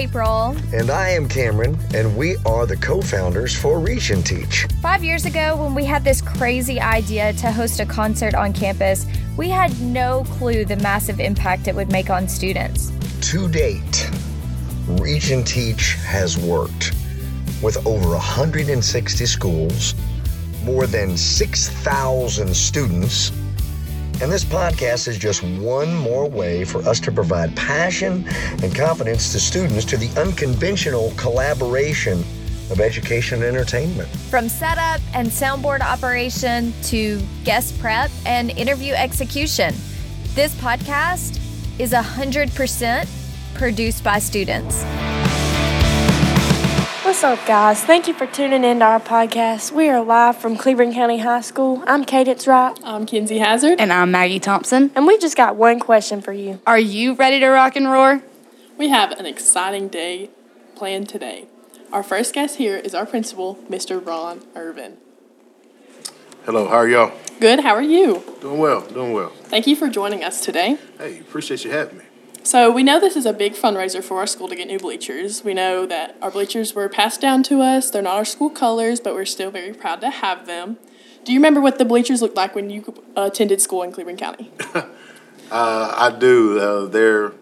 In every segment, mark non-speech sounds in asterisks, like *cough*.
April. And I am Cameron, and we are the co founders for Reach and Teach. Five years ago, when we had this crazy idea to host a concert on campus, we had no clue the massive impact it would make on students. To date, Reach and Teach has worked with over 160 schools, more than 6,000 students. And this podcast is just one more way for us to provide passion and confidence to students to the unconventional collaboration of education and entertainment. From setup and soundboard operation to guest prep and interview execution, this podcast is 100% produced by students. What's up, guys? Thank you for tuning in to our podcast. We are live from Cleburne County High School. I'm Cadence Wright, I'm Kinsey Hazard. And I'm Maggie Thompson. and we just got one question for you. Are you ready to rock and roar? We have an exciting day planned today. Our first guest here is our principal, Mr. Ron Irvin. Hello, how are y'all? Good, how are you? Doing well, doing well. Thank you for joining us today. Hey, appreciate you having me. So, we know this is a big fundraiser for our school to get new bleachers. We know that our bleachers were passed down to us. They're not our school colors, but we're still very proud to have them. Do you remember what the bleachers looked like when you attended school in Cleburne County? *laughs* Uh, I do. Uh, they're,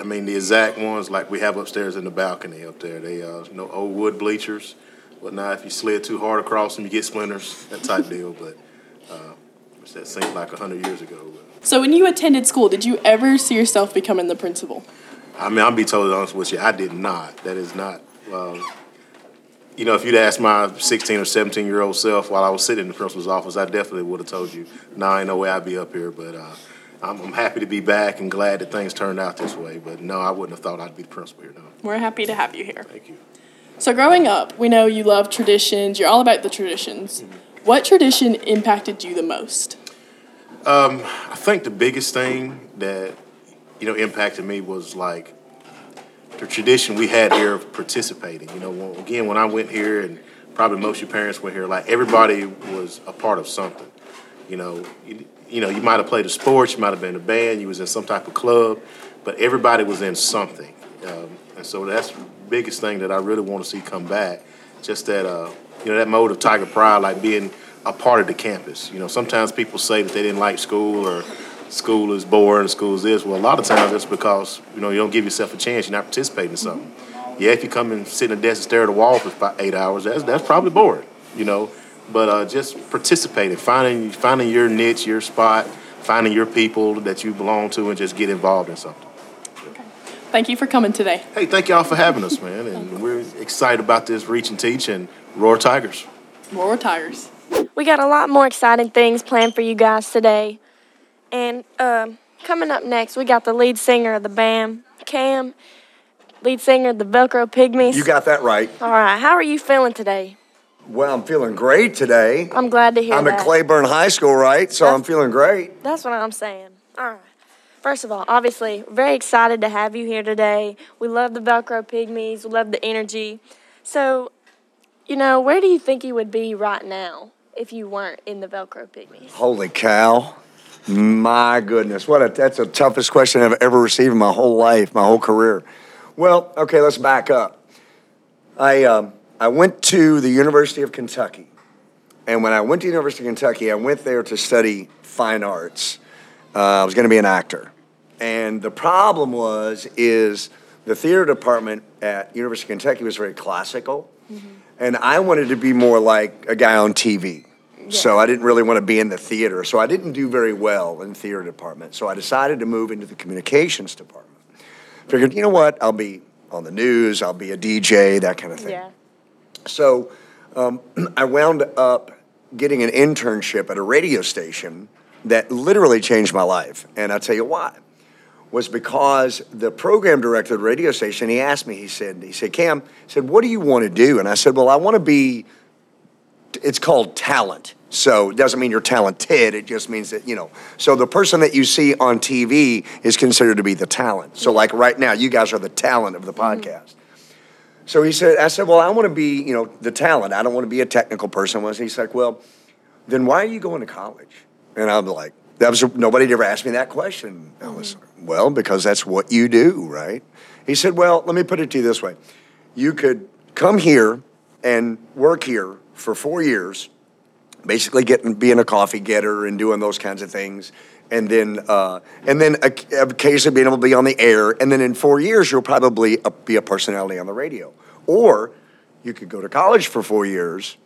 I mean, the exact ones like we have upstairs in the balcony up there. They, uh, no old wood bleachers. But now, if you slid too hard across them, you get splinters. That type deal. But uh, that seemed like hundred years ago. But, So, when you attended school, did you ever see yourself becoming the principal? I mean, I'll be totally honest with you. I did not. That is not. Um, you know, if you'd asked my 16 or 17 year old self while I was sitting in the principal's office, I definitely would have told you, no, ain't no way I'd be up here. But uh, I'm, I'm happy to be back and glad that things turned out this way. But no, I wouldn't have thought I'd be the principal here. No, We're happy to have you here. thank you. So, growing up, we know you love traditions, you're all about the traditions. What tradition impacted you the most? I think the biggest thing that you know impacted me was like the tradition we had here of participating. You know, again when I went here, and probably most of your parents went here, like everybody was a part of something. You know, you, you know, you might have played a sport, you might have been in a band, you was in some type of club, but everybody was in something. Um, and so that's the biggest thing that I really want to see come back. Just that, uh, you know, that mode of Tiger Pride, like being a part of the campus. You know, sometimes people say that they didn't like school or school is boring, school is this. Well, a lot of times it's because, you know, you don't give yourself a chance, you're not participating in something. Yeah, if you come and sit in a desk and stare at a wall for about eight hours, that's, that's probably boring, you know. But uh, just participating, finding, finding your niche, your spot, finding your people that you belong to, and just get involved in something. Okay. Thank you for coming today. Hey, thank y'all for having us, man. And we're excited about this Reach and Teach and Roar Tigers. Roar Tigers. We got a lot more exciting things planned for you guys today. And um, coming up next, we got the lead singer of the band, Cam, lead singer of the Velcro Pygmies. You got that right. All right, how are you feeling today? Well, I'm feeling great today. I'm glad to hear I'm that. at Cleburne High School, right? So I'm feeling great. That's what I'm saying. All right. First of all, obviously, very excited to have you here today. We love the Velcro Pygmies. We love the energy. So, you know, where do you think you would be right now if you weren't in the Velcro Pygmies? Holy cow. My goodness. What a that's the toughest question I've ever received in my whole life, my whole career. Well, okay, let's back up. I um, I went to the University of Kentucky. And when I went to the University of Kentucky, I went there to study fine arts. Uh, I was going to be an actor. And the problem was is the theater department at University of Kentucky was very classical. And I wanted to be more like a guy on TV. So I didn't really want to be in the theater. So I didn't do very well in the theater department. So I decided to move into the communications department. Figured, you know what? I'll be on the news, I'll be a DJ, that kind of thing. Yeah. So um, *clears throat* I wound up getting an internship at a radio station that literally changed my life. And I'll tell you why. Was because the program director of the radio station, he asked me, he said, he said, Cam, he said, what do you want to do? And I said, well, I want to be, it's called talent. So it doesn't mean you're talented. It just means that, you know, so the person that you see on TV is considered to be the talent. So like right now, you guys are the talent of the mm-hmm. podcast. So he said, I said, well, I want to be, you know, the talent. I don't want to be a technical person. Was he's like, well, then why are you going to college? And I'm like, that was nobody ever asked me that question. I was, mm-hmm. well, because that's what you do, right? He said, Well, let me put it to you this way. You could come here and work here for four years, basically getting being a coffee getter and doing those kinds of things. And then, uh, and then occasionally being able to be on the air. And then in four years, you'll probably uh, be a personality on the radio. Or you could go to college for four years,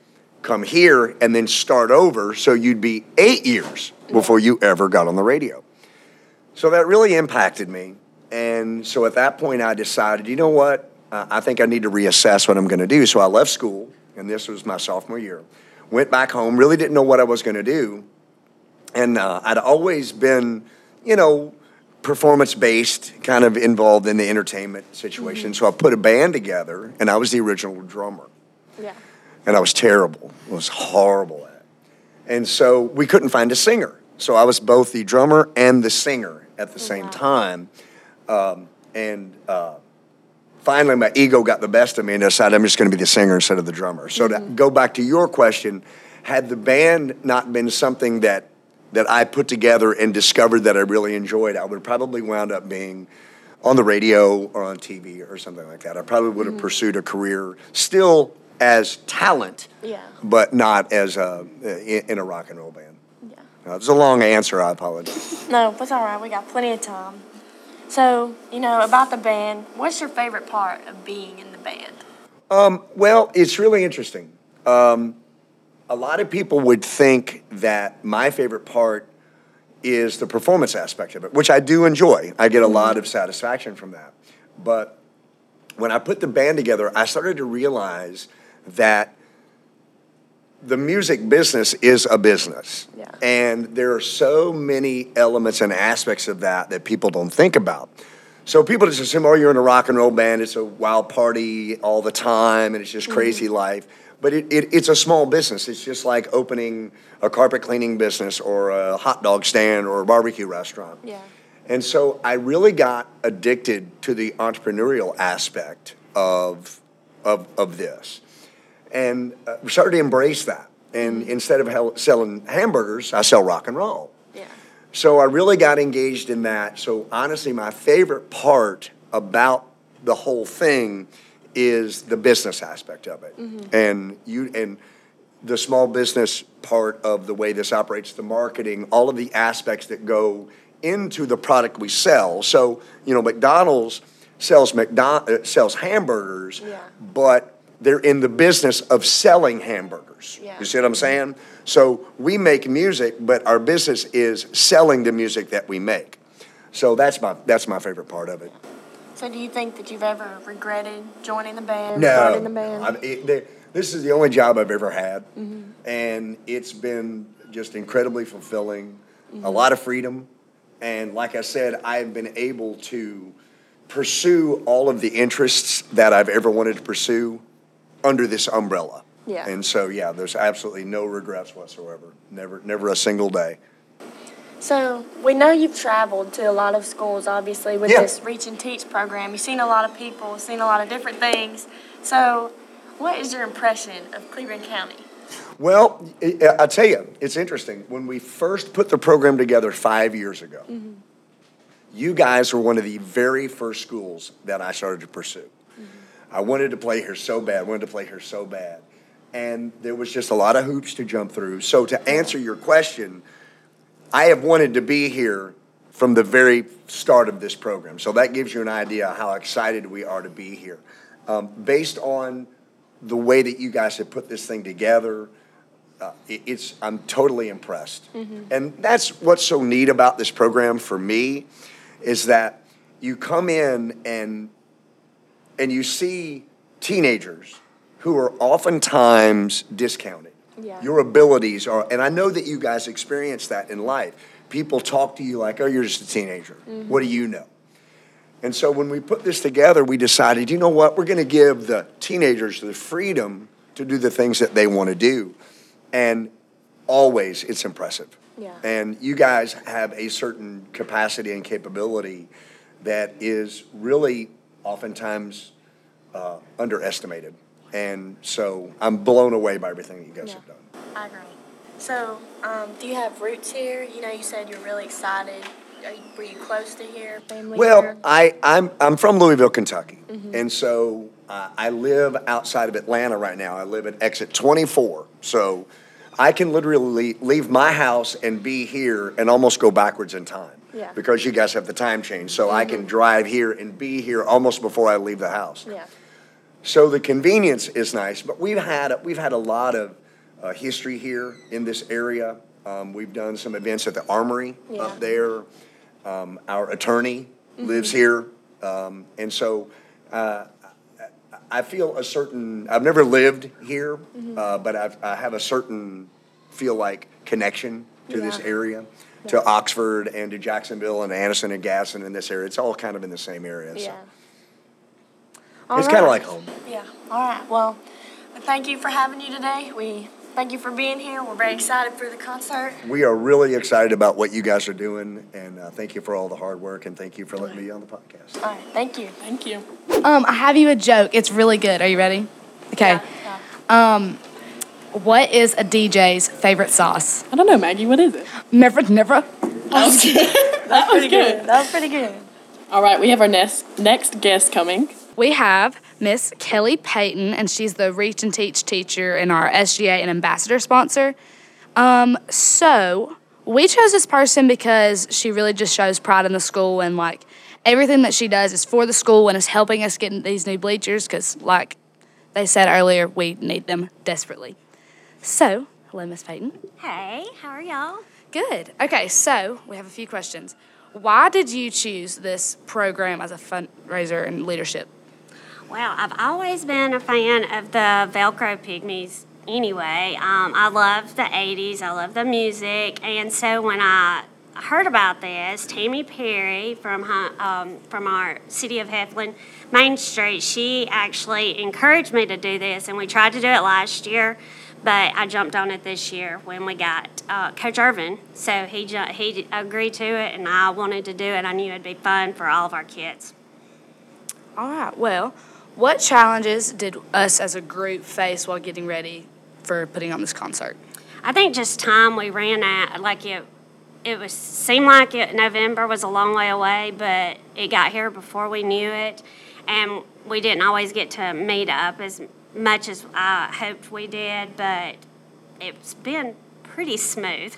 come here, and then start over. So you'd be eight years before you ever got on the radio. So that really impacted me. And so at that point, I decided, you know what? Uh, I think I need to reassess what I'm going to do. So I left school, and this was my sophomore year. Went back home, really didn't know what I was going to do. And uh, I'd always been, you know, performance based, kind of involved in the entertainment situation. So I put a band together, and I was the original drummer. Yeah. And I was terrible, I was horrible at it. And so we couldn't find a singer. So I was both the drummer and the singer at the same wow. time. Um, and uh, finally, my ego got the best of me and I decided I'm just going to be the singer instead of the drummer. So to go back to your question, had the band not been something that that I put together and discovered that I really enjoyed, I would probably wound up being on the radio or on TV or something like that. I probably would have pursued a career still as talent, Yeah. but not as a in, in a rock and roll band. Yeah. Uh, it was a long answer. I apologize. *laughs* No, that's all right. We got plenty of time. So, you know, about the band, what's your favorite part of being in the band? Well, it's really interesting. Um, a lot of people would think that my favorite part is the performance aspect of it, which I do enjoy. I get a lot of satisfaction from that. But when I put the band together, I started to realize that the music business is a business. Yeah. And there are so many elements and aspects of that that people don't think about. So people just assume, oh, you're in a rock and roll band, it's a wild party all the time, and it's just crazy mm-hmm. life. But it, it, it's a small business. It's just like opening a carpet cleaning business or a hot dog stand or a barbecue restaurant. Yeah. And so I really got addicted to the entrepreneurial aspect of, of, of this and uh, started to embrace that. And instead of selling hamburgers, I sell rock and roll. Yeah. So I really got engaged in that. So honestly, my favorite part about the whole thing is the business aspect of it, and you and the small business part of the way this operates, the marketing, all of the aspects that go into the product we sell. So you know, McDonald's sells McDon- uh, sells hamburgers, Yeah. but they're in the business of selling hamburgers. Yeah. You see what I'm saying? So we make music, but our business is selling the music that we make. So that's my that's my favorite part of it. So, do you think that you've ever regretted joining the band, starting the No, band? I've- it- the- this is the only job I've ever had, mm-hmm. and it's been just incredibly fulfilling. A lot of freedom, and like I said, I've been able to pursue all of the interests that I've ever wanted to pursue under this umbrella. Yeah. And so, yeah, there's absolutely no regrets whatsoever. Never, never a single day. So we know you've traveled to a lot of schools, obviously, with Yeah. this Reach and Teach program. You've seen a lot of people, seen a lot of different things. So, what is your impression of Cleburne County? Well, I- I tell you, it's interesting. When we first put the program together five years ago, mm-hmm. you guys were one of the very first schools that I started to pursue. I wanted to play here so bad, I wanted to play here so bad. And there was just a lot of hoops to jump through. So, to answer your question, I have wanted to be here from the very start of this program. So, that gives you an idea how excited we are to be here. Um, based on the way that you guys have put this thing together, uh, it- it's I'm totally impressed, and that's what's so neat about this program for me, is that you come in and and you see teenagers who are oftentimes discounted. Yeah. Your abilities are, and I know that you guys experience that in life. People talk to you like, "Oh, you're just a teenager. Mm-hmm. What do you know?" And so when we put this together, we decided, you know what, we're going to give the teenagers the freedom to do the things that they want to do. And always it's impressive. Yeah. And you guys have a certain capacity and capability that is really oftentimes uh, underestimated. And so I'm blown away by everything that you guys Yeah. have done. I agree. So, um, do you have roots here? You know, you said you're really excited are you, were you close to here? Family Well, here? I, I'm, I'm from Louisville, Kentucky. And so uh, I live outside of Atlanta right now. I live at exit 24. So I can literally leave my house and be here and almost go backwards in time. Yeah. Because you guys have the time change. So I can drive here and be here almost before I leave the house. yeah. So the convenience is nice, but we've had we've had a lot of uh, history here in this area. Um, we've done some events at the Armory Yeah. up there. Um, our attorney lives here, um, and so uh, I feel a certain. I've never lived here, uh, but I've, I have a certain feel like connection to this Yeah. Area, to Oxford and to Jacksonville and Anniston and Gadsden in this area. It's all kind of in the same area. So. Yeah. It's All kind of like home. Yeah. All right. Well, thank you for having you today. We thank you for being here. We're very excited for the concert. We are really excited about what you guys are doing, and uh, thank you for all the hard work, and thank you for letting me be on the podcast. All right. Thank you. Thank you. Um, I have you a joke. It's really good. Are you ready? Okay. Yeah. Um, what is a DJ's favorite sauce? I don't know, Maggie. What is it? Never, never. That was good. *laughs* That was pretty good. All right, we have our next next guest coming. We have Miss Kelly Payton, and she's the Reach and Teach teacher and our SGA and ambassador sponsor. Um, so we chose this person because she really just shows pride in the school and like everything that she does is for the school and is helping us get these new bleachers because, like they said earlier, we need them desperately. So, hello, Miss Payton. Hey, how are y'all? Good. Okay, so we have a few questions. Why did you choose this program as a fundraiser and leadership? Well, I've always been a fan of the Velcro Pygmies anyway. Um, I love the 80s, I love the music, and so when I heard about this, Tammy Perry from, um, from our city of Heflin, Main Street, she actually encouraged me to do this, and we tried to do it last year. But I jumped on it this year when we got uh, Coach Irvin. So he ju- he agreed to it, and I wanted to do it. I knew it'd be fun for all of our kids. All right. Well, what challenges did us as a group face while getting ready for putting on this concert? I think just time we ran at like it it was seemed like it November was a long way away, but it got here before we knew it, and we didn't always get to meet up as much as I hoped we did, but it's been pretty smooth.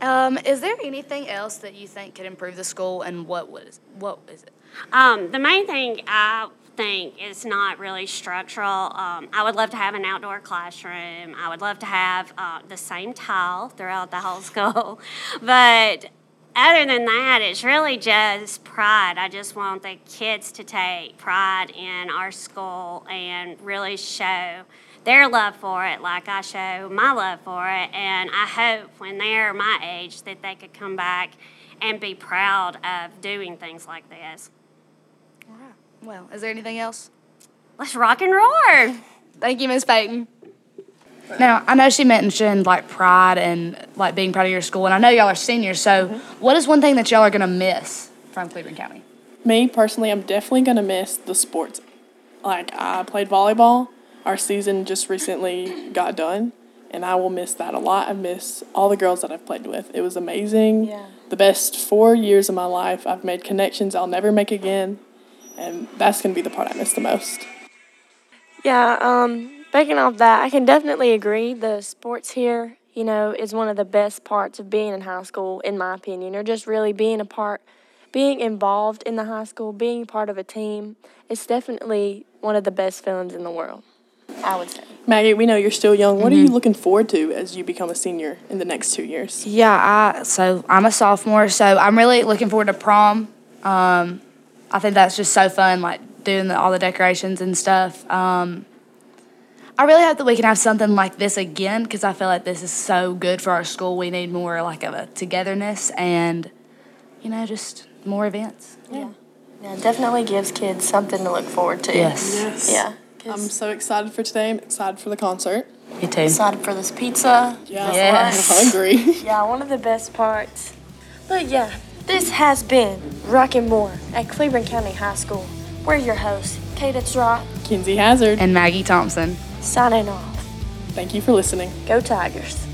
Um, is there anything else that you think could improve the school, and what was what is it? Um, the main thing I think is not really structural. Um, I would love to have an outdoor classroom. I would love to have uh, the same tile throughout the whole *laughs* school. but other than that, it's really just pride. I just want the kids to take pride in our school and really show their love for it like I show my love for it. And I hope when they're my age that they could come back and be proud of doing things like this. Well, is there anything else? Let's rock and roar. Thank you, Miss Payton. Now, I know she mentioned like pride and like being proud of your school, and I know y'all are seniors. So, what is one thing that y'all are gonna miss from Cleburne County? Me personally, I'm definitely gonna miss the sports. Like I played volleyball. Our season just recently got done, and I will miss that a lot. I miss all the girls that I've played with. It was amazing. Yeah. The best four years of my life. I've made connections I'll never make again, and that's gonna be the part I miss the most. Yeah, um, backing off that, I can definitely agree. The sports here, you know, is one of the best parts of being in high school, in my opinion, or just really being a part, being involved in the high school, being part of a team. It's definitely one of the best feelings in the world, I would say. Maggie, we know you're still young. What are you looking forward to as you become a senior in the next two years? Yeah, I so I'm a sophomore, so I'm really looking forward to prom. Um, I think that's just so fun, like doing the, all the decorations and stuff. Um, I really hope that we can have something like this again because I feel like this is so good for our school. We need more like of a togetherness and, you know, just more events. Yeah. Yeah, definitely gives kids something to look forward to. Yes. Yes. Yeah. I'm so excited for today. I'm excited for the concert. Me too. excited for this pizza. Yeah. Yes. I'm hungry. *laughs* Yeah, one of the best parts. But yeah, this has been Rockin' More at Cleburne County High School. We're your hosts, Cadence Rock, Kinsey Hazard. And Maggie Thompson. Signing off. Thank you for listening. Go Tigers.